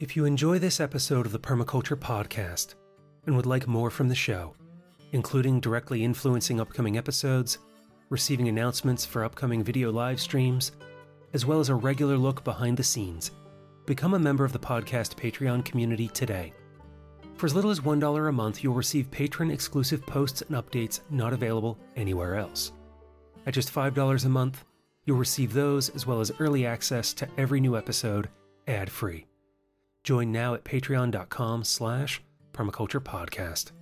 If you enjoy this episode of the Permaculture Podcast and would like more from the show, including directly influencing upcoming episodes, receiving announcements for upcoming video live streams, as well as a regular look behind the scenes, become a member of the podcast Patreon community today. For as little as $1 a month, you'll receive patron exclusive posts and updates not available anywhere else. At just $5 a month, you'll receive those as well as early access to every new episode ad-free. Join now at patreon.com slash permaculturepodcast.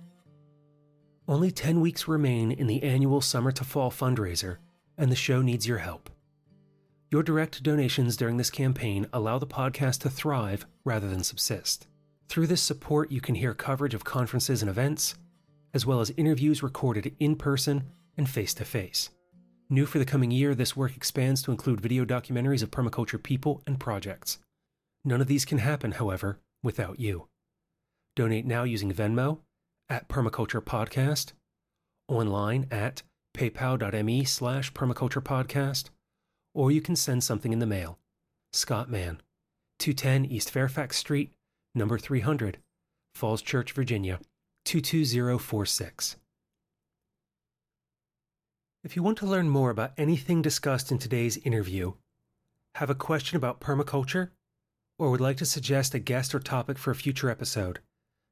Only 10 weeks remain in the annual Summer to Fall fundraiser, and the show needs your help. Your direct donations during this campaign allow the podcast to thrive rather than subsist. Through this support, you can hear coverage of conferences and events, as well as interviews recorded in person and face to face. New for the coming year, this work expands to include video documentaries of permaculture people and projects. None of these can happen, however, without you. Donate now using Venmo at Permaculture Podcast, online at paypal.me slash permaculturepodcast, or you can send something in the mail. Scott Mann, 210 East Fairfax Street, number 300, Falls Church, Virginia, 22046. If you want to learn more about anything discussed in today's interview, have a question about permaculture, or would like to suggest a guest or topic for a future episode,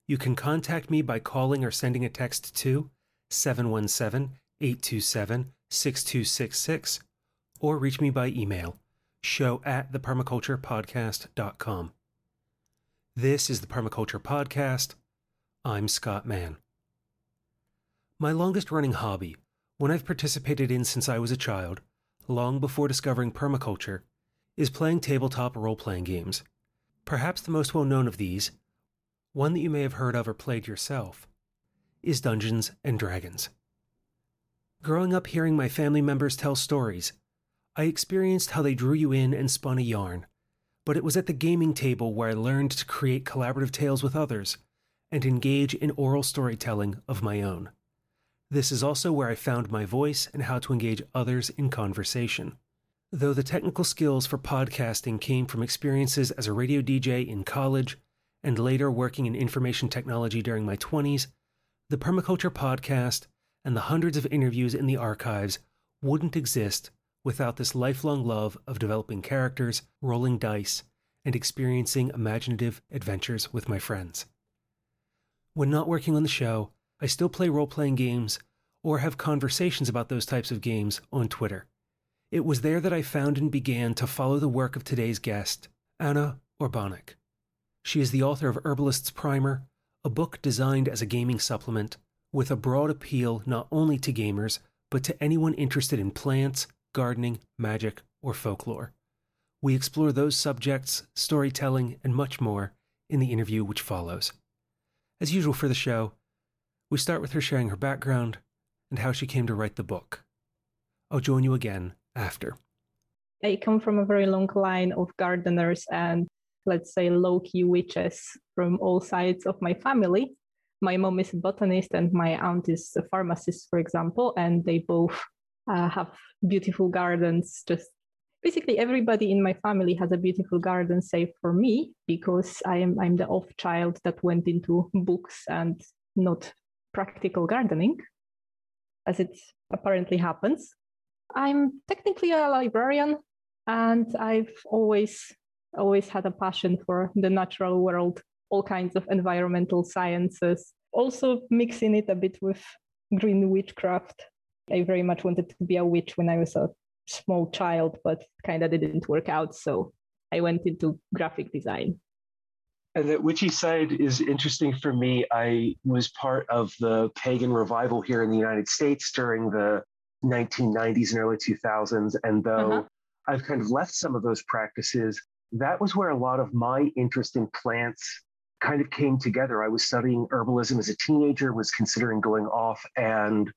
you can contact me by calling or sending a text to 717 827 6266 or reach me by email show at thepermaculturepodcast.com. This is the Permaculture Podcast. I'm Scott Mann. My longest running hobby, one I've participated in since I was a child, long before discovering permaculture, is playing tabletop role playing games. Perhaps the most well known of these, one that you may have heard of or played yourself, is Dungeons and Dragons. Growing up hearing my family members tell stories, I experienced how they drew you in and spun a yarn, but it was at the gaming table where I learned to create collaborative tales with others and engage in oral storytelling of my own. This is also where I found my voice and how to engage others in conversation. Though the technical skills for podcasting came from experiences as a radio DJ in college and later working in information technology during my 20s, the Permaculture Podcast and the hundreds of interviews in the archives wouldn't exist without this lifelong love of developing characters, rolling dice, and experiencing imaginative adventures with my friends. When not working on the show, I still play role playing games or have conversations about those types of games on Twitter. It was there that I found and began to follow the work of today's guest, Anna Urbanek. She is the author of Herbalist's Primer, a book designed as a gaming supplement with a broad appeal not only to gamers, but to anyone interested in plants, gardening, magic, or folklore. We explore those subjects, storytelling, and much more in the interview which follows. As usual for the show, we start with her sharing her background and how she came to write the book. I'll join you again after. I come from a very long line of gardeners and let's say low key witches from all sides of my family. My mom is a botanist and my aunt is a pharmacist, for example, and they both uh, have beautiful gardens. Just basically everybody in my family has a beautiful garden, save for me, because I am I'm the off child that went into books and not practical gardening, as it apparently happens. I'm technically a librarian and I've always always had a passion for the natural world, all kinds of environmental sciences, also mixing it a bit with green witchcraft. I very much wanted to be a witch when I was a small child, but kind of didn't work out. So I went into graphic design. And the witchy side is interesting for me. I was part of the pagan revival here in the United States during the 1990s and early 2000s. And though uh-huh. I've kind of left some of those practices, that was where a lot of my interest in plants kind of came together. I was studying herbalism as a teenager, was considering going off and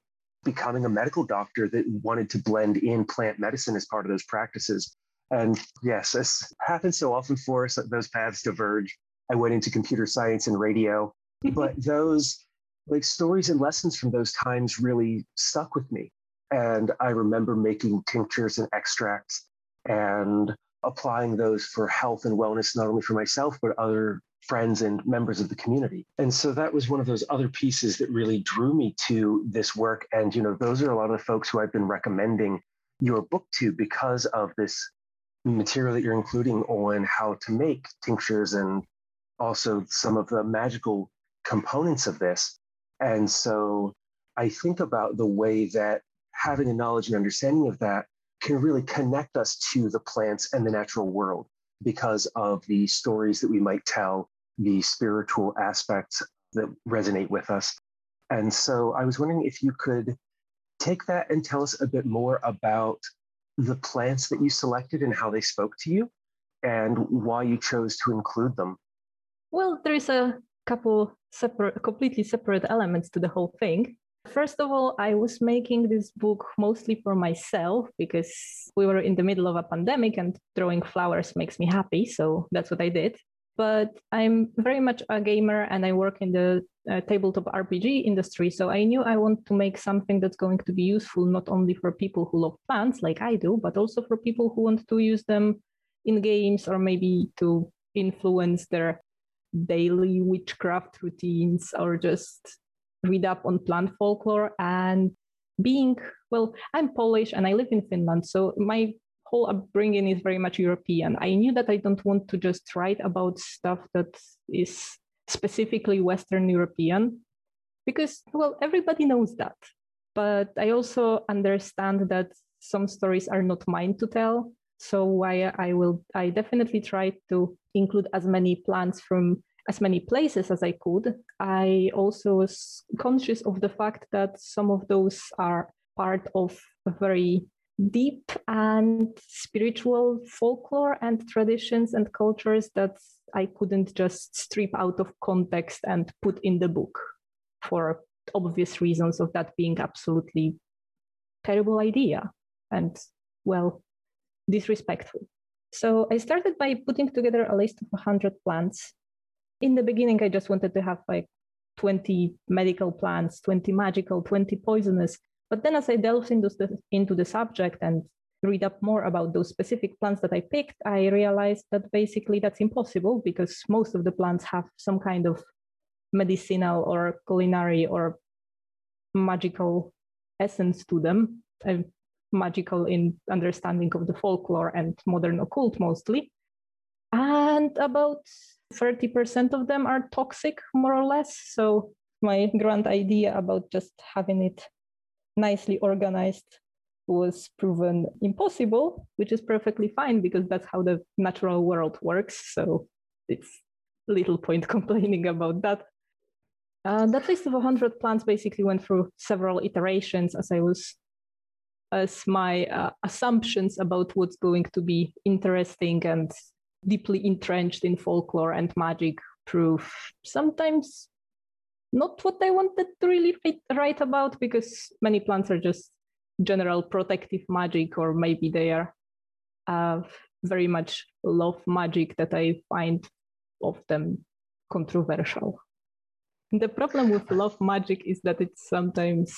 becoming a medical doctor that wanted to blend in plant medicine as part of those practices. And yes, this happens so often for us that those paths diverge. I went into computer science and radio, but those like stories and lessons from those times really stuck with me. And I remember making tinctures and extracts and applying those for health and wellness, not only for myself, but other friends and members of the community. And so that was one of those other pieces that really drew me to this work. And, you know, those are a lot of the folks who I've been recommending your book to because of this material that you're including on how to make tinctures and also some of the magical components of this. And so I think about the way that having a knowledge and understanding of that can really connect us to the plants and the natural world because of the stories that we might tell, the spiritual aspects that resonate with us. And so I was wondering if you could take that and tell us a bit more about the plants that you selected and how they spoke to you and why you chose to include them. Well, there is a couple separate, completely separate elements to the whole thing. First of all, I was making this book mostly for myself because we were in the middle of a pandemic and drawing flowers makes me happy. So that's what I did. But I'm very much a gamer and I work in the uh, tabletop RPG industry. So I knew I want to make something that's going to be useful not only for people who love plants like I do, but also for people who want to use them in games or maybe to influence their daily witchcraft routines or just read up on plant folklore and being well i'm polish and i live in finland so my whole upbringing is very much european. I knew that i don't want to just write about stuff that is specifically western european because well everybody knows that. But i also understand that some stories are not mine to tell so i i will i definitely try to include as many plants from as many places as I could. I also was conscious of the fact that some of those are part of a very deep and spiritual folklore and traditions and cultures that I couldn't just strip out of context and put in the book for obvious reasons of that being absolutely terrible idea and well disrespectful. So I started by putting together a list of 100 plants in the beginning, I just wanted to have like 20 medical plants, 20 magical, 20 poisonous. But then as I delved into the, into the subject and read up more about those specific plants that I picked, I realized that basically that's impossible because most of the plants have some kind of medicinal or culinary or magical essence to them, uh, magical in understanding of the folklore and modern occult mostly. And about 30% of them are toxic, more or less. So my grand idea about just having it nicely organized was proven impossible, which is perfectly fine because that's how the natural world works. So it's little point complaining about that. Uh, that list of 100 plants basically went through several iterations as I was, as my uh, assumptions about what's going to be interesting and deeply entrenched in folklore and magic proof sometimes not what I wanted to really write about because many plants are just general protective magic, or maybe they are uh, very much love magic that I find often controversial. The problem with love magic is that it's sometimes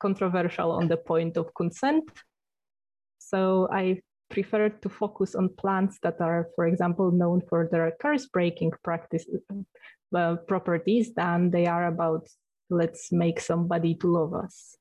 controversial on the point of consent. So I prefer to focus on plants that are, for example, known for their curse breaking practice uh, properties than they are about let's make somebody to love us.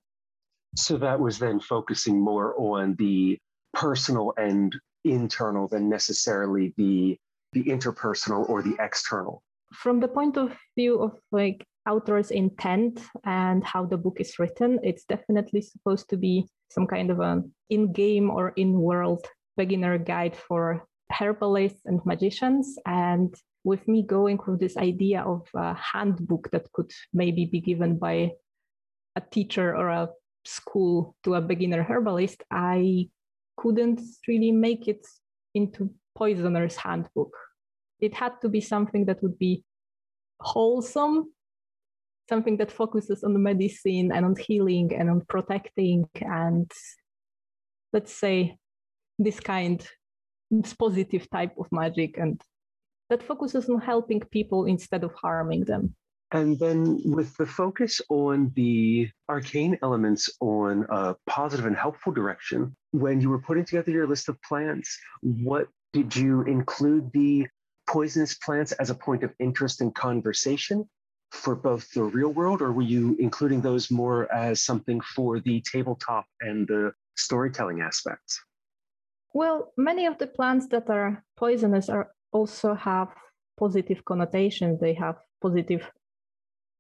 So that was then focusing more on the personal and internal than necessarily the the interpersonal or the external. From the point of view of like author's intent and how the book is written, it's definitely supposed to be some kind of an in-game or in-world beginner guide for herbalists and magicians. And with me going with this idea of a handbook that could maybe be given by a teacher or a school to a beginner herbalist, I couldn't really make it into poisoner's handbook. It had to be something that would be wholesome, something that focuses on the medicine and on healing and on protecting and let's say this kind, this positive type of magic, and that focuses on helping people instead of harming them. And then with the focus on the arcane elements on a positive and helpful direction, when you were putting together your list of plants, what did you include the poisonous plants as a point of interest in conversation for both the real world, or were you including those more as something for the tabletop and the storytelling aspects? Well, many of the plants that are poisonous are also have positive connotations. They have positive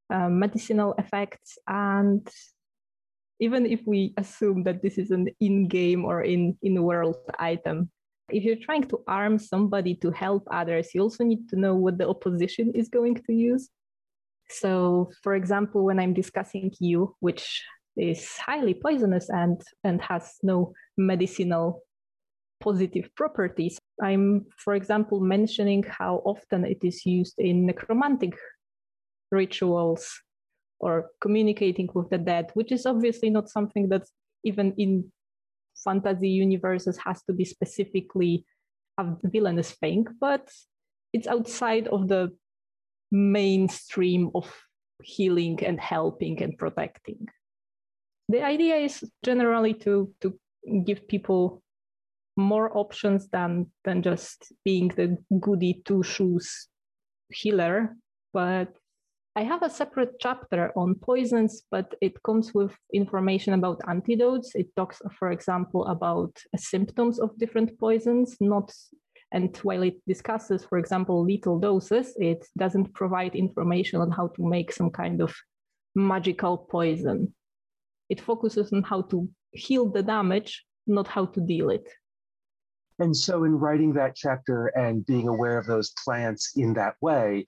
uh, medicinal effects, and even if we assume that this is an in-game or in in-world item, if you're trying to arm somebody to help others, you also need to know what the opposition is going to use. So, for example, when I'm discussing yew, which is highly poisonous and, and has no medicinal positive properties, I'm, for example, mentioning how often it is used in necromantic rituals or communicating with the dead, which is obviously not something that's even in fantasy universes has to be specifically a villainous thing, but it's outside of the mainstream of healing and helping and protecting. The idea is generally to, to give people more options than, than just being the goody two shoes healer, but I have a separate chapter on poisons, but it comes with information about antidotes. It talks, for example, about symptoms of different poisons, not and while it discusses, for example, lethal doses, it doesn't provide information on how to make some kind of magical poison. It focuses on how to heal the damage, not how to deal it. And so, in writing that chapter and being aware of those plants in that way,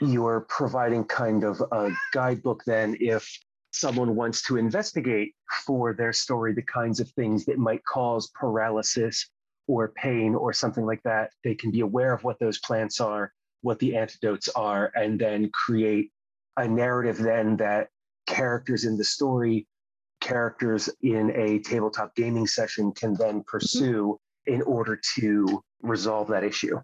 you're providing kind of a guidebook then if someone wants to investigate for their story the kinds of things that might cause paralysis or pain or something like that they can be aware of what those plants are what the antidotes are and then create a narrative then that characters in the story characters in a tabletop gaming session can then mm-hmm. pursue. In order to resolve that issue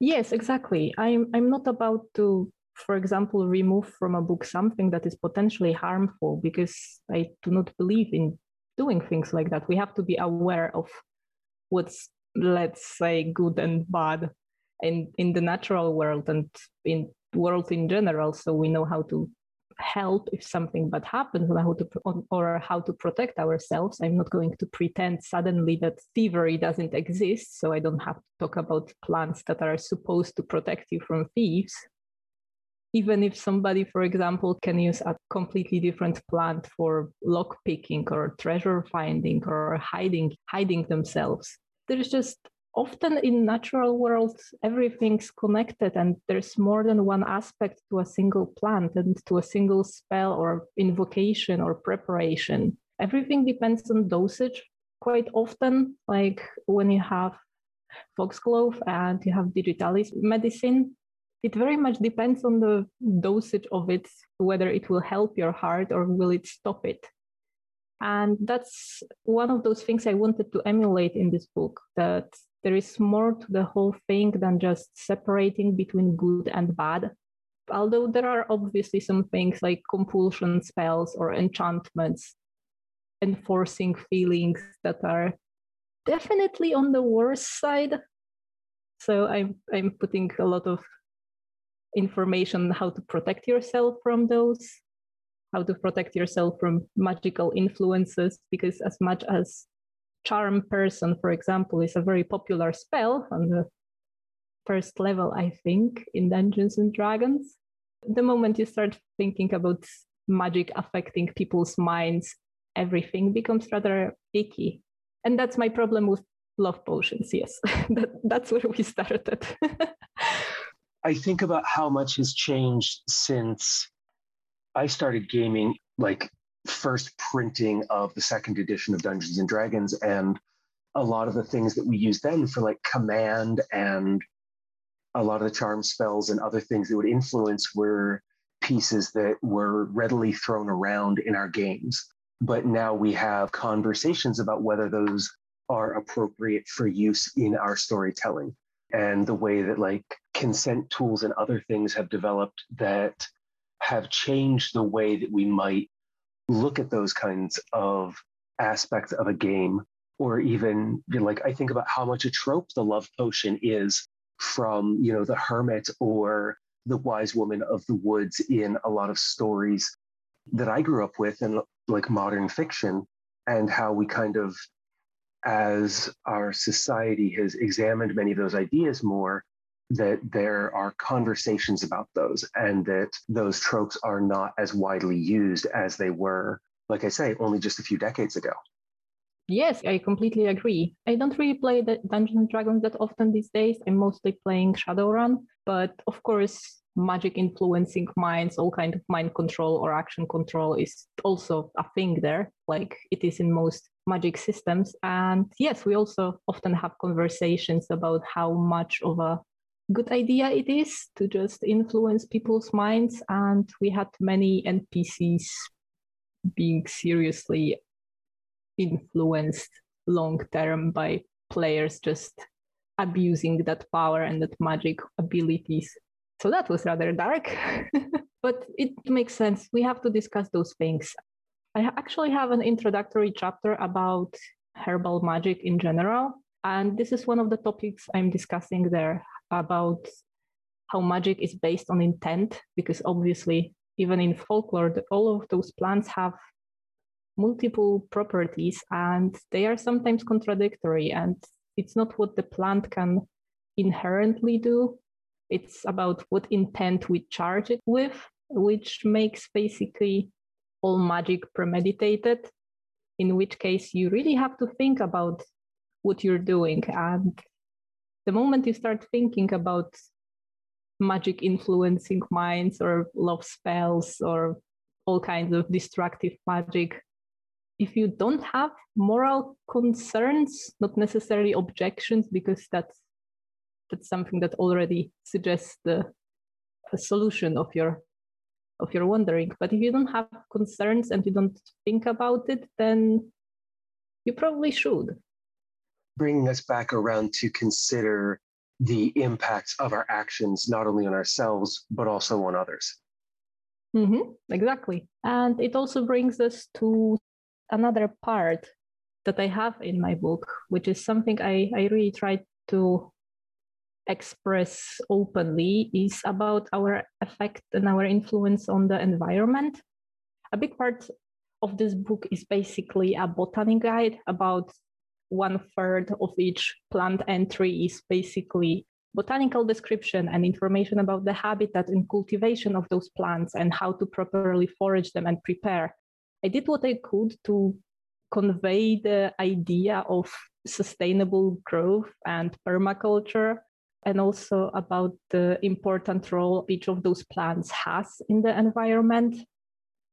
Yes, exactly. I'm I'm not about to, for example, remove from a book something that is potentially harmful because I do not believe in doing things like that. We have to be aware of what's let's say good and bad in in the natural world and in world in general so we know how to help if something bad happens or how to or how to protect ourselves. I'm not going to pretend suddenly that thievery doesn't exist so i don't have to talk about plants that are supposed to protect you from thieves. Even if somebody for example can use a completely different plant for lock picking or treasure finding or hiding hiding themselves there's just often in natural worlds everything's connected and there's more than one aspect to a single plant and to a single spell or invocation or preparation. Everything depends on dosage. Quite often like when you have foxglove and you have digitalis medicine it very much depends on the dosage of it whether it will help your heart or will it stop it. And that's one of those things i wanted to emulate in this book that there is more to the whole thing than just separating between good and bad. Although there are obviously some things like compulsion spells or enchantments, enforcing feelings that are definitely on the worse side. So I'm I'm putting a lot of information how to protect yourself from those, how to protect yourself from magical influences, because as much as charm person, for example, is a very popular spell on the first level, I think, in Dungeons and Dragons. The moment you start thinking about magic affecting people's minds, everything becomes rather icky. And that's my problem with love potions, yes. that, that's where we started. I think about how much has changed since I started gaming like first printing of the second edition of Dungeons and Dragons and a lot of the things that we used then for like command and a lot of the charm spells and other things that would influence were pieces that were readily thrown around in our games. But now we have conversations about whether those are appropriate for use in our storytelling and the way that like consent tools and other things have developed that have changed the way that we might look at those kinds of aspects of a game or even you know, like I think about how much a trope the love potion is from you know the hermit or the wise woman of the woods in a lot of stories that I grew up with and like modern fiction and how we kind of as our society has examined many of those ideas more that there are conversations about those and that those tropes are not as widely used as they were like i say only just a few decades ago Yes, I completely agree. I don't really play the Dungeons and Dragons that often these days. I'm mostly playing Shadowrun, but of course, magic influencing minds, all kind of mind control or action control is also a thing there, like it is in most magic systems. And yes, we also often have conversations about how much of a good idea it is to just influence people's minds. And we had many NPCs being seriously influenced long term by players just abusing that power and that magic abilities. So that was rather dark, but it makes sense. We have to discuss those things. I actually have an introductory chapter about herbal magic in general. And this is one of the topics I'm discussing there about how magic is based on intent, because obviously, even in folklore, all of those plants have multiple properties and they are sometimes contradictory and it's not what the plant can inherently do. It's about what intent we charge it with which makes basically all magic premeditated in which case you really have to think about what you're doing and the moment you start thinking about magic influencing minds or love spells or all kinds of destructive magic if you don't have moral concerns, not necessarily objections, because that's that's something that already suggests the, solution of your of your wondering. But if you don't have concerns and you don't think about it, then you probably should. Bringing us back around to consider the impacts of our actions, not only on ourselves, but also on others. Mm-hmm, exactly. And it also brings us to another part that I have in my book, which is something I, I really try to express openly, is about our effect and our influence on the environment. A big part of this book is basically a botany guide about one third of each plant entry is basically botanical description and information about the habitat and cultivation of those plants and how to properly forage them and prepare. I did what I could to convey the idea of sustainable growth and permaculture and also about the important role each of those plants has in the environment,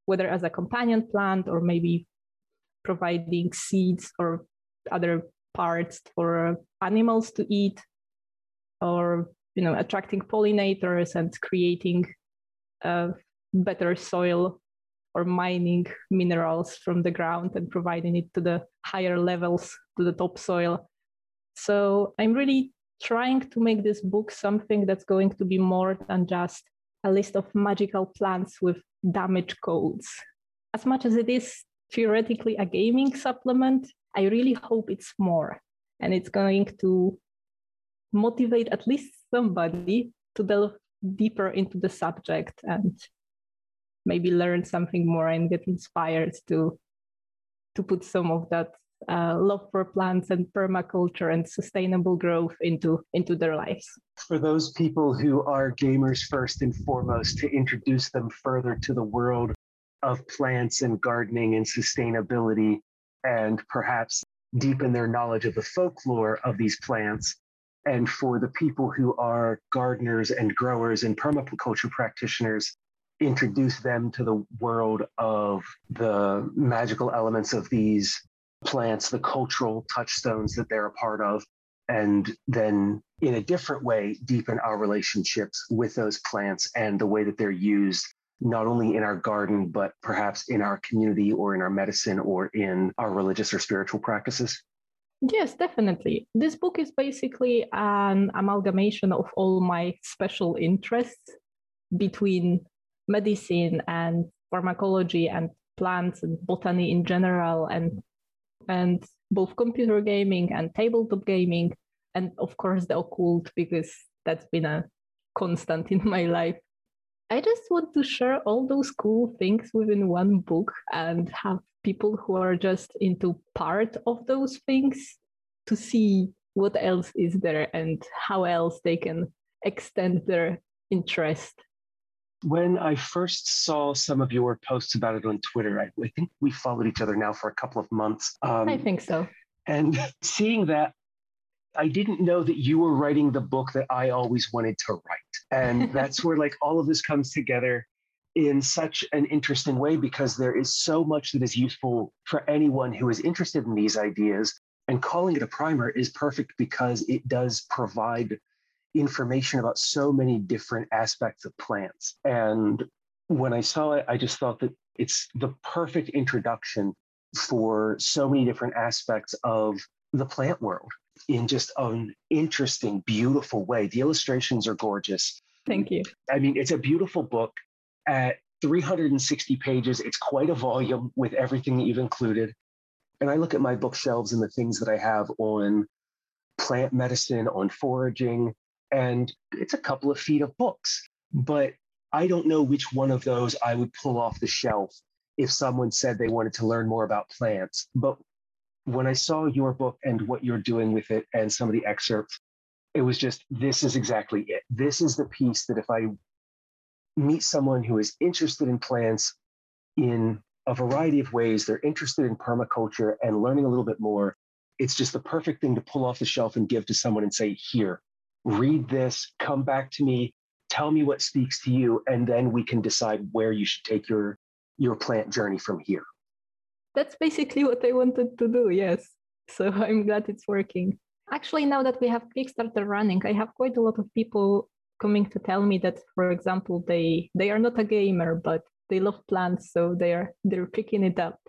whether as a companion plant or maybe providing seeds or other parts for animals to eat or you know attracting pollinators and creating a better soil or mining minerals from the ground and providing it to the higher levels, to the topsoil. So I'm really trying to make this book something that's going to be more than just a list of magical plants with damage codes. As much as it is theoretically a gaming supplement, I really hope it's more. And it's going to motivate at least somebody to delve deeper into the subject and maybe learn something more and get inspired to to put some of that uh, love for plants and permaculture and sustainable growth into into their lives. For those people who are gamers first and foremost, to introduce them further to the world of plants and gardening and sustainability, and perhaps deepen their knowledge of the folklore of these plants. And for the people who are gardeners and growers and permaculture practitioners introduce them to the world of the magical elements of these plants, the cultural touchstones that they're a part of, and then in a different way, deepen our relationships with those plants and the way that they're used, not only in our garden, but perhaps in our community or in our medicine or in our religious or spiritual practices. Yes, definitely. This book is basically an amalgamation of all my special interests between medicine and pharmacology and plants and botany in general and and both computer gaming and tabletop gaming, and of course the occult, because that's been a constant in my life. I just want to share all those cool things within one book and have people who are just into part of those things to see what else is there and how else they can extend their interest. When I first saw some of your posts about it on Twitter, I, I think we followed each other now for a couple of months. Um, I think so. And seeing that, I didn't know that you were writing the book that I always wanted to write. And that's where like all of this comes together in such an interesting way because there is so much that is useful for anyone who is interested in these ideas. And calling it a primer is perfect because it does provide information about so many different aspects of plants. And when I saw it, I just thought that it's the perfect introduction for so many different aspects of the plant world in just an interesting, beautiful way. The illustrations are gorgeous. Thank you. I mean, it's a beautiful book at 360 pages. It's quite a volume with everything that you've included. And I look at my bookshelves and the things that I have on plant medicine, on foraging, and it's a couple of feet of books. But I don't know which one of those I would pull off the shelf if someone said they wanted to learn more about plants. But when I saw your book and what you're doing with it and some of the excerpts, it was just this is exactly it. This is the piece that if I meet someone who is interested in plants in a variety of ways, they're interested in permaculture and learning a little bit more, it's just the perfect thing to pull off the shelf and give to someone and say, here, read this, come back to me, tell me what speaks to you, and then we can decide where you should take your your plant journey from here. That's basically what I wanted to do, yes. So I'm glad it's working. Actually, now that we have Kickstarter running, I have quite a lot of people coming to tell me that, for example, they they are not a gamer, but they love plants, so they're they're picking it up,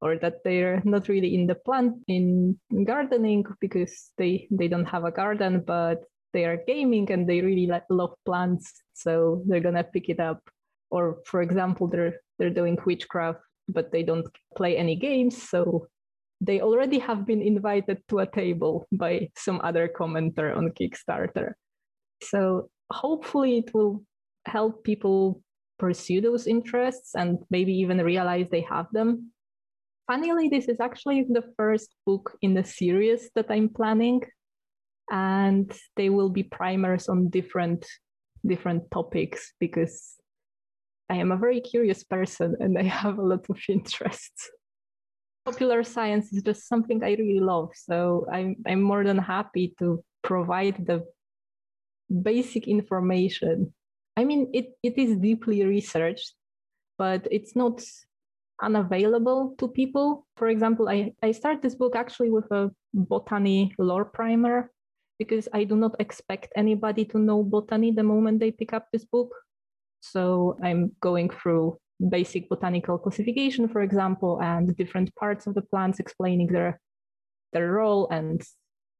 or that they're not really in the plant in gardening because they they don't have a garden, but they are gaming and they really like, love plants, so they're gonna pick it up. Or for example, they're they're doing witchcraft, but they don't play any games, so they already have been invited to a table by some other commenter on Kickstarter. So hopefully it will help people pursue those interests and maybe even realize they have them. Funnily, this is actually the first book in the series that I'm planning, and they will be primers on different different topics because I am a very curious person and I have a lot of interests popular science is just something I really love. So I'm I'm more than happy to provide the basic information. I mean, it, it is deeply researched, but it's not unavailable to people. For example, I, I start this book actually with a botany lore primer because I do not expect anybody to know botany the moment they pick up this book. So I'm going through basic botanical classification, for example, and different parts of the plants explaining their, their role and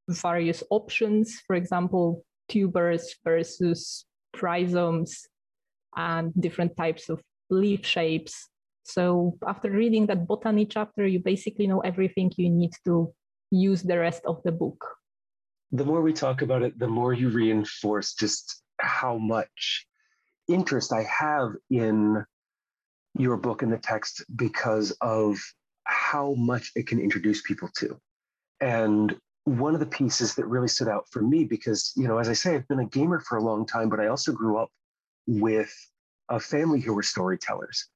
various options, for example, tubers versus rhizomes and different types of leaf shapes. So after reading that botany chapter, you basically know everything you need to use the rest of the book. The more we talk about it, the more you reinforce just how much interest I have in your book and the text because of how much it can introduce people to. And one of the pieces that really stood out for me, because, you know, as I say, I've been a gamer for a long time, but I also grew up with a family who were storytellers.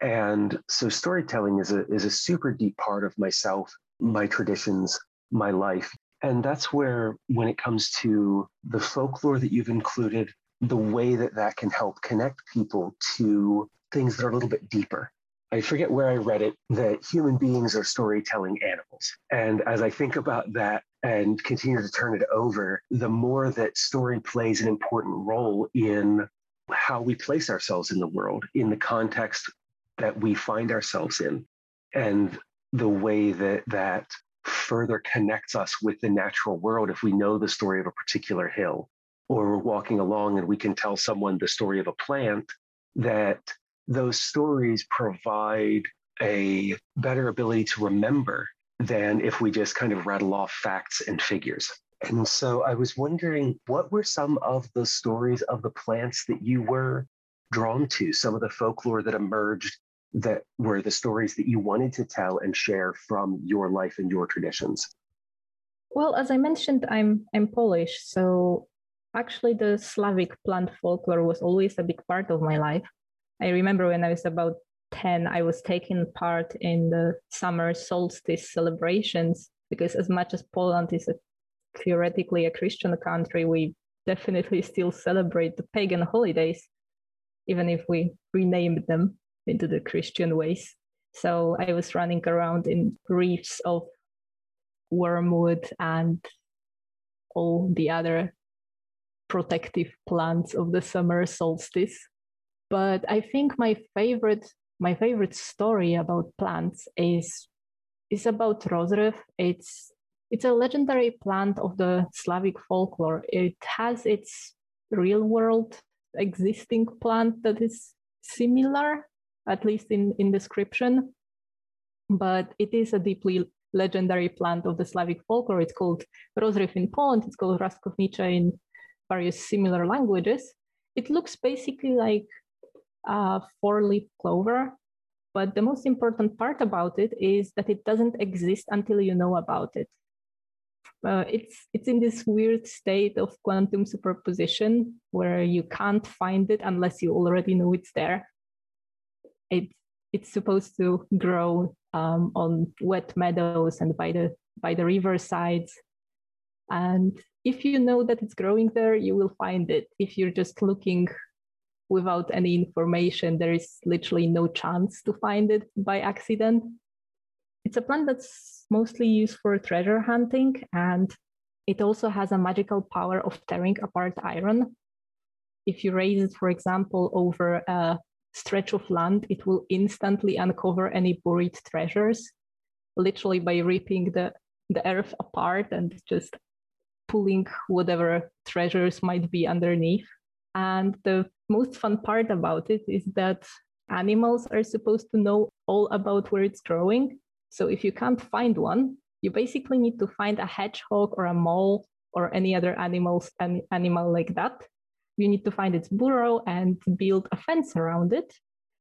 And so storytelling is a, is a super deep part of myself, my traditions, my life. And that's where, when it comes to the folklore that you've included, the way that that can help connect people to things that are a little bit deeper. I forget where I read it that human beings are storytelling animals. And as I think about that and continue to turn it over, the more that story plays an important role in how we place ourselves in the world, in the context that we find ourselves in, and the way that that further connects us with the natural world if we know the story of a particular hill or we're walking along and we can tell someone the story of a plant that those stories provide a better ability to remember than if we just kind of rattle off facts and figures. And so I was wondering what were some of the stories of the plants that you were drawn to, some of the folklore that emerged that were the stories that you wanted to tell and share from your life and your traditions? Well, as I mentioned, I'm I'm Polish, so actually the Slavic plant folklore was always a big part of my life. I remember when I was about 10, I was taking part in the summer solstice celebrations because as much as Poland is a, theoretically a Christian country, we definitely still celebrate the pagan holidays, even if we renamed them into the Christian ways. So I was running around in wreaths of wormwood and all the other protective plants of the summer solstice. But I think my favorite my favorite story about plants is is about rozryw. It's it's a legendary plant of the Slavic folklore. It has its real world existing plant that is similar, at least in, in description, but it is a deeply legendary plant of the Slavic folklore. It's called rozryw in Poland, it's called Raskownicza in various similar languages. It looks basically like a four-leaf clover, but the most important part about it is that it doesn't exist until you know about it. Uh, it's it's in this weird state of quantum superposition where you can't find it unless you already know it's there. It it's supposed to grow um, on wet meadows and by the by the river sides, and if you know that it's growing there, you will find it. If you're just looking without any information, there is literally no chance to find it by accident. It's a plant that's mostly used for treasure hunting, and it also has a magical power of tearing apart iron. If you raise it, for example, over a stretch of land, it will instantly uncover any buried treasures, literally by ripping the, the earth apart and just pulling whatever treasures might be underneath. And the most fun part about it is that animals are supposed to know all about where it's growing. So if you can't find one, you basically need to find a hedgehog or a mole or any other animals an animal like that. You need to find its burrow and build a fence around it.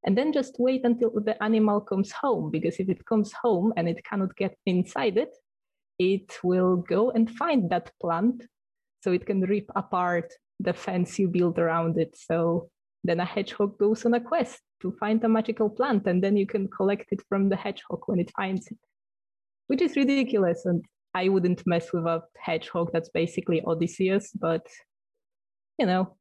And then just wait until the animal comes home, because if it comes home and it cannot get inside it, it will go and find that plant so it can rip apart the fence you build around it. So then a hedgehog goes on a quest to find a magical plant and then you can collect it from the hedgehog when it finds it, which is ridiculous. And I wouldn't mess with a hedgehog that's basically Odysseus, but you know,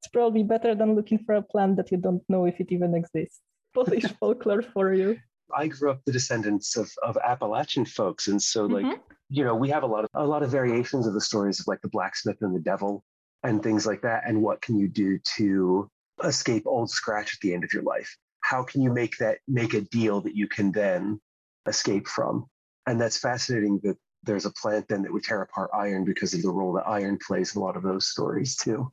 it's probably better than looking for a plant that you don't know if it even exists. Polish folklore for you. I grew up the descendants of, of Appalachian folks. And so like, mm-hmm. you know, we have a lot of a lot of variations of the stories of like the blacksmith and the devil and things like that. And what can you do to escape old scratch at the end of your life? How can you make that make a deal that you can then escape from? And that's fascinating that there's a plant then that would tear apart iron because of the role that iron plays in a lot of those stories too.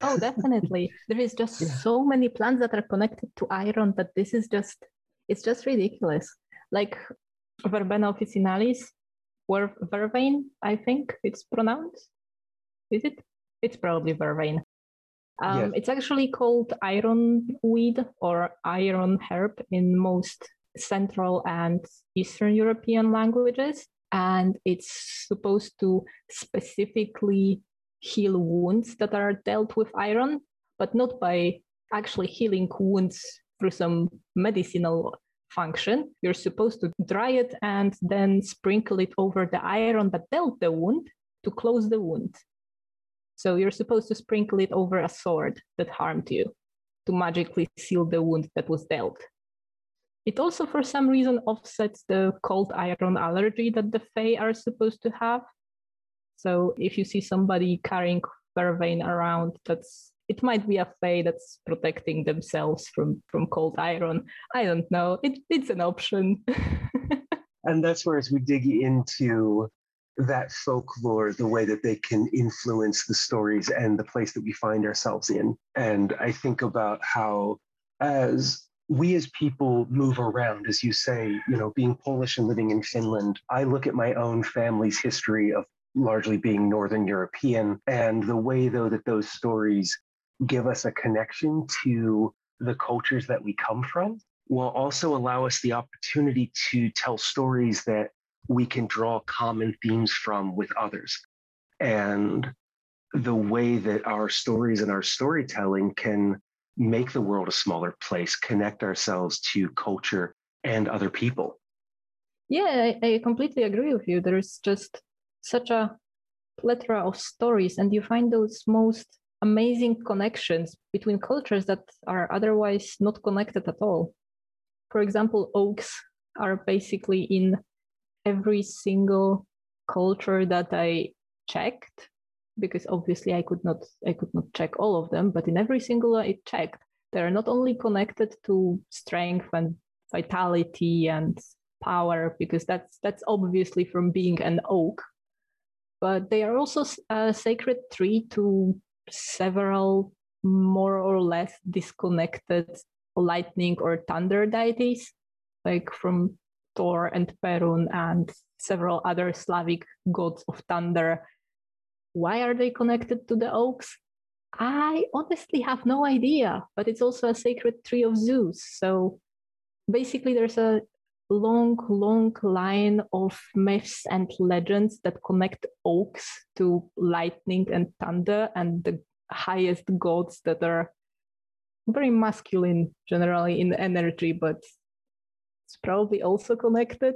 Oh, definitely. there is just yeah. so many plants that are connected to iron that this is just it's just ridiculous. Like verbena officinalis, or vervain, I think it's pronounced. Is it? It's probably vervain. Um, yes. It's actually called iron weed or iron herb in most Central and Eastern European languages. And it's supposed to specifically heal wounds that are dealt with iron, but not by actually healing wounds through some medicinal function. You're supposed to dry it and then sprinkle it over the iron that dealt the wound to close the wound. So you're supposed to sprinkle it over a sword that harmed you to magically seal the wound that was dealt. It also, for some reason, offsets the cold iron allergy that the Fae are supposed to have. So if you see somebody carrying vervain around, that's it might be a fae that's protecting themselves from from cold iron. I don't know. It, it's an option. and that's where as we dig into that folklore, the way that they can influence the stories and the place that we find ourselves in. And I think about how, as we as people move around, as you say, you know, being Polish and living in Finland, I look at my own family's history of largely being Northern European and the way, though, that those stories give us a connection to the cultures that we come from will also allow us the opportunity to tell stories that we can draw common themes from with others. And the way that our stories and our storytelling can make the world a smaller place, connect ourselves to culture and other people. Yeah, I, I completely agree with you. There is just such a plethora of stories, and you find those most amazing connections between cultures that are otherwise not connected at all. For example, oaks are basically in every single culture that I checked because obviously I could not I could not check all of them, but in every single I checked, they are not only connected to strength and vitality and power because that's that's obviously from being an oak, but they are also a sacred tree to several more or less disconnected lightning or thunder deities, like from Thor and Perun and several other Slavic gods of thunder why are they connected to the oaks? I honestly have no idea, but it's also a sacred tree of Zeus. So basically, there's a long, long line of myths and legends that connect oaks to lightning and thunder and the highest gods that are very masculine generally in energy, but it's probably also connected.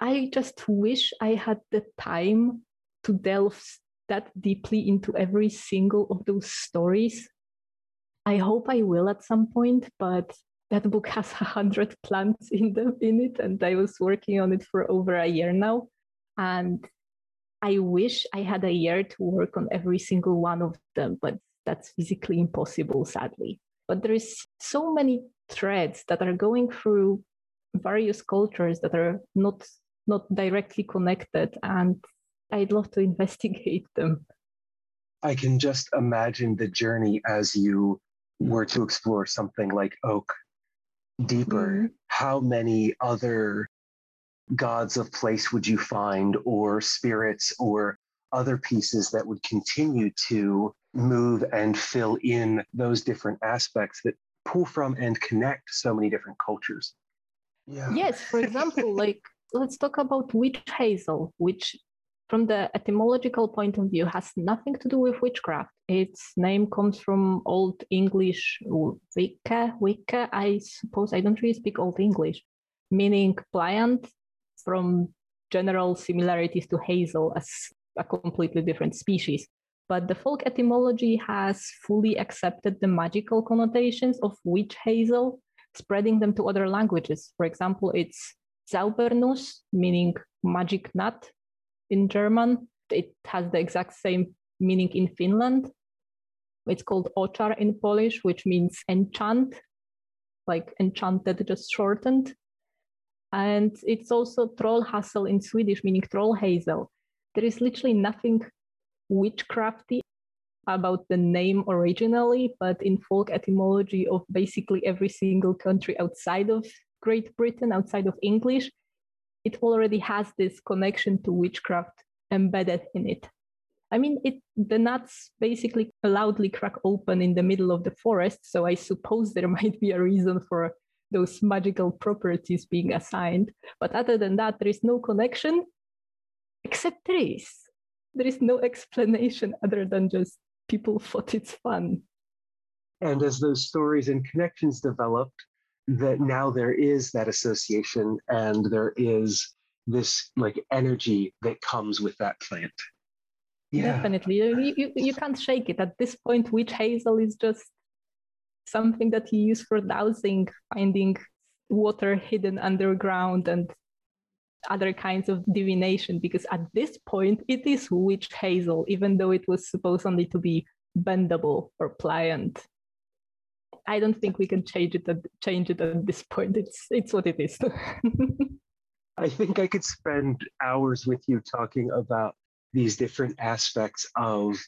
I just wish I had the time to delve that deeply into every single of those stories. I hope I will at some point, but that book has a hundred plants in in it, and I was working on it for over a year now. And I wish I had a year to work on every single one of them, but that's physically impossible, sadly. But there is so many threads that are going through various cultures that are not not directly connected and I'd love to investigate them. I can just imagine the journey as you were to explore something like oak deeper. Mm-hmm. How many other gods of place would you find, or spirits, or other pieces that would continue to move and fill in those different aspects that pull from and connect so many different cultures? Yeah. Yes, for example, like let's talk about witch hazel, which from the etymological point of view, has nothing to do with witchcraft. Its name comes from Old English wicca, wicca, I suppose. I don't really speak Old English, meaning pliant from general similarities to hazel as a completely different species. But the folk etymology has fully accepted the magical connotations of witch hazel, spreading them to other languages. For example, it's Zaubernuss, meaning magic nut, in German. It has the exact same meaning in Finland. It's called oczar in Polish, which means enchant, like enchanted, just shortened. And it's also trollhassel in Swedish, meaning troll hazel. There is literally nothing witchcrafty about the name originally, but in folk etymology of basically every single country outside of Great Britain, outside of English, it already has this connection to witchcraft embedded in it. I mean, it, the nuts basically loudly crack open in the middle of the forest, so I suppose there might be a reason for those magical properties being assigned. But other than that, there is no connection, except there is. There is no explanation other than just people thought it's fun. And as those stories and connections developed, that now there is that association and there is this like energy that comes with that plant. Yeah. Definitely. You, you, you can't shake it. At this point, witch hazel is just something that you use for dowsing, finding water hidden underground and other kinds of divination because at this point it is witch hazel even though it was supposed only to be bendable or pliant I don't think we can change it at, change it at this point. It's it's what it is. I think I could spend hours with you talking about these different aspects of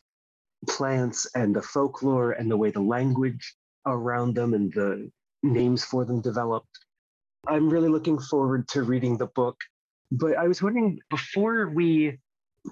plants and the folklore and the way the language around them and the names for them developed. I'm really looking forward to reading the book. But I was wondering before we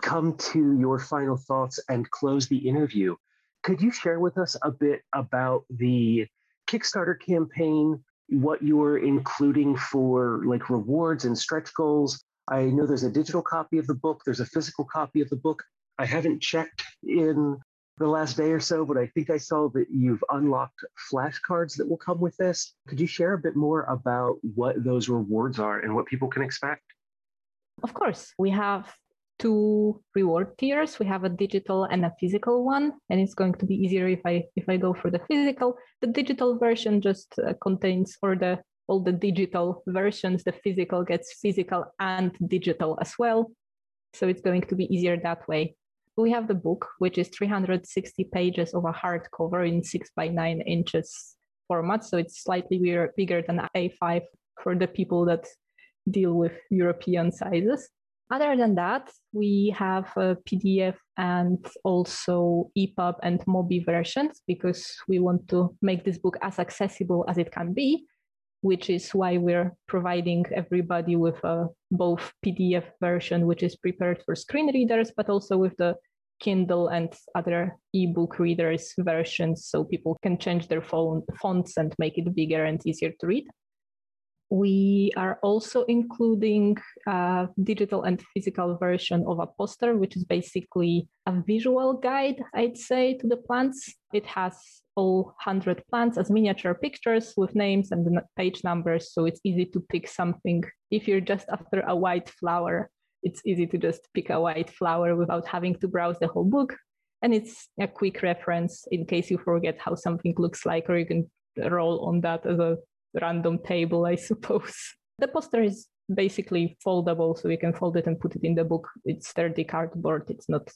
come to your final thoughts and close the interview, could you share with us a bit about the Kickstarter campaign, what you're including for like rewards and stretch goals? I know there's a digital copy of the book, there's a physical copy of the book. I haven't checked in the last day or so, but I think I saw that you've unlocked flashcards that will come with this. Could you share a bit more about what those rewards are and what people can expect? Of course, we have two reward tiers. We have a digital and a physical one, and it's going to be easier if I if I go for the physical. The digital version just uh, contains or the all the digital versions. The physical gets physical and digital as well, so it's going to be easier that way. We have the book, which is 360 pages of a hardcover in six by nine inches format, so it's slightly bigger than A5 for the people that deal with European sizes. Other than that, we have uh, a PDF and also EPUB and MOBI versions because we want to make this book as accessible as it can be, which is why we're providing everybody with a both PDF version, which is prepared for screen readers, but also with the Kindle and other ebook readers versions so people can change their phone fonts and make it bigger and easier to read. We are also including a digital and physical version of a poster, which is basically a visual guide, I'd say, to the plants. It has all 100 plants as miniature pictures with names and page numbers, so it's easy to pick something. If you're just after a white flower, it's easy to just pick a white flower without having to browse the whole book. And it's a quick reference in case you forget how something looks like, or you can roll on that as a random table, I suppose. The poster is basically foldable, so you can fold it and put it in the book. It's sturdy cardboard. It's not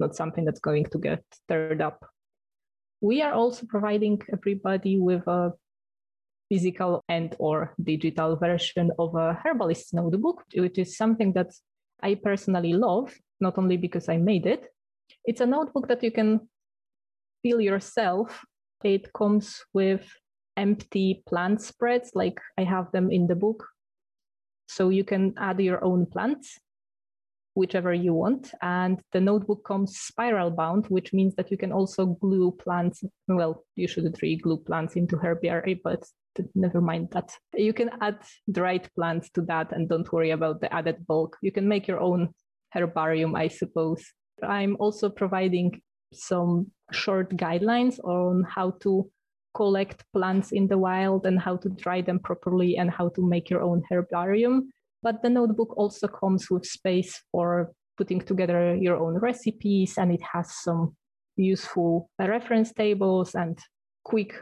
not something that's going to get stirred up. We are also providing everybody with a physical and or digital version of a herbalist notebook, which is something that I personally love, not only because I made it. It's a notebook that you can fill yourself. It comes with empty plant spreads, like I have them in the book. So you can add your own plants, whichever you want. And the notebook comes spiral bound, which means that you can also glue plants. Well, you shouldn't really glue plants into herbiary, eh, but never mind that. You can add dried plants to that and don't worry about the added bulk. You can make your own herbarium, I suppose. I'm also providing some short guidelines on how to collect plants in the wild and how to dry them properly and how to make your own herbarium. But the notebook also comes with space for putting together your own recipes and it has some useful reference tables and quick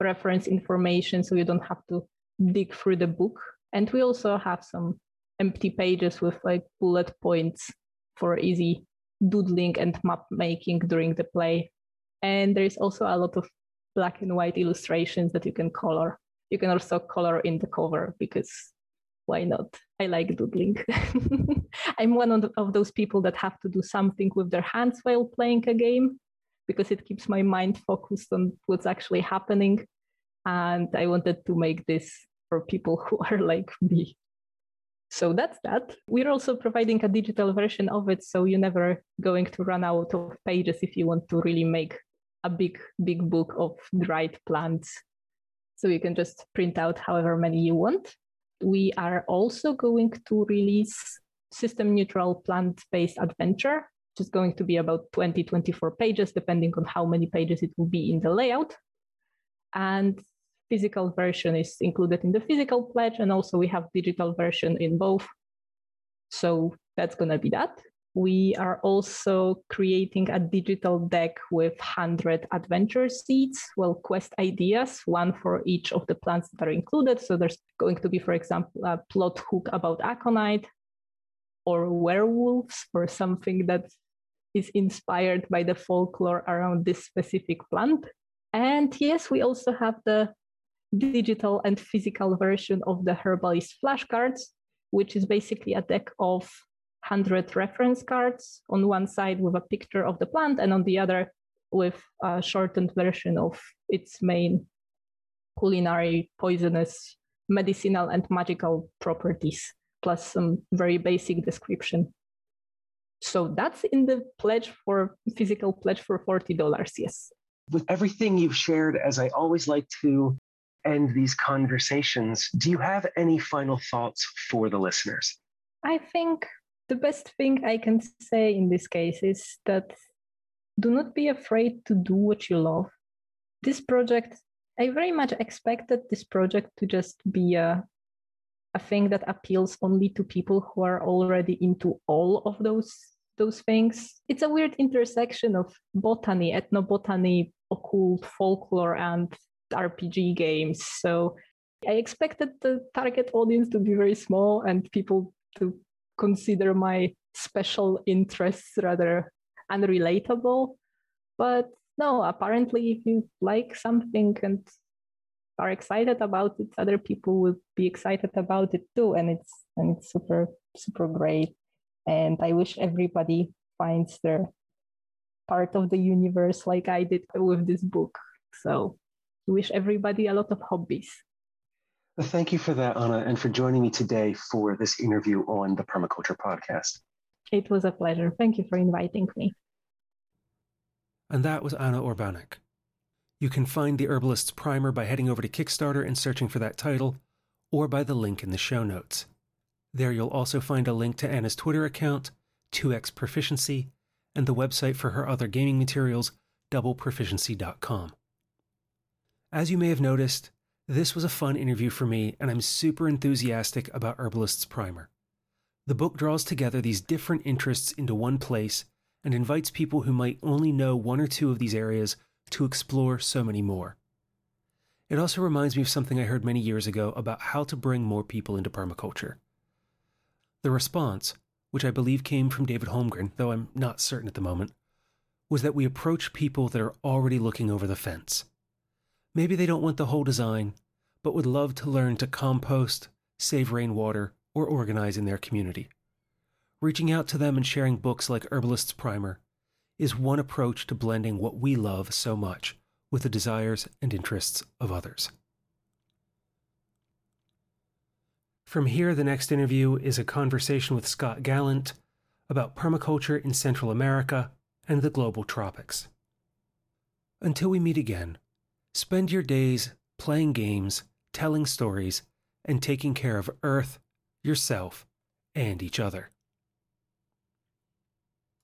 reference information so you don't have to dig through the book. And we also have some empty pages with like bullet points for easy doodling and map making during the play. And there is also a lot of black and white illustrations that you can color. You can also color in the cover because why not? I like doodling. I'm one of, those people that have to do something with their hands while playing a game because it keeps my mind focused on what's actually happening. And I wanted to make this for people who are like me. So that's that. We're also providing a digital version of it, so you're never going to run out of pages if you want to really make a big, big book of dried plants. So you can just print out however many you want. We are also going to release system neutral plant based adventure, which is going to be about 20, 24 pages, depending on how many pages it will be in the layout. And physical version is included in the physical pledge, and also we have digital version in both. So that's going to be that. We are also creating a digital deck with 100 adventure seeds, well, quest ideas, one for each of the plants that are included. So there's going to be, for example, a plot hook about aconite or werewolves or something that is inspired by the folklore around this specific plant. And yes, we also have the digital and physical version of the herbalist flashcards, which is basically a deck of 100 reference cards on one side with a picture of the plant and on the other with a shortened version of its main culinary, poisonous, medicinal, and magical properties, plus some very basic description. So that's in the pledge for physical pledge for $40, yes. With everything you've shared, as I always like to end these conversations, do you have any final thoughts for the listeners? I think the best thing I can say in this case is that do not be afraid to do what you love. This project, I very much expected this project to just be a, a thing that appeals only to people who are already into all of those those things. It's a weird intersection of botany, ethnobotany, occult, folklore, and RPG games. So I expected the target audience to be very small and people to consider my special interests rather unrelatable. But no, apparently, if you like something and are excited about it, other people will be excited about it too, and it's and it's super super great. And I wish everybody finds their part of the universe like I did with this book. So, wish everybody a lot of hobbies. Thank you for that, Anna, and for joining me today for this interview on the Permaculture Podcast. It was a pleasure. Thank you for inviting me. And that was Anna Urbanek. You can find the Herbalist's Primer by heading over to Kickstarter and searching for that title, or by the link in the show notes. There you'll also find a link to Anna's Twitter account, 2x Proficiency, and the website for her other gaming materials, doubleproficiency.com. As you may have noticed, this was a fun interview for me, and I'm super enthusiastic about Herbalist's Primer. The book draws together these different interests into one place and invites people who might only know one or two of these areas to explore so many more. It also reminds me of something I heard many years ago about how to bring more people into permaculture. The response, which I believe came from David Holmgren, though I'm not certain at the moment, was that we approach people that are already looking over the fence. Maybe they don't want the whole design, but would love to learn to compost, save rainwater, or organize in their community. Reaching out to them and sharing books like Herbalist's Primer is one approach to blending what we love so much with the desires and interests of others. From here, the next interview is a conversation with Scott Gallant about permaculture in Central America and the global tropics. Until we meet again, Spend your days playing games, telling stories, and taking care of Earth, yourself, and each other.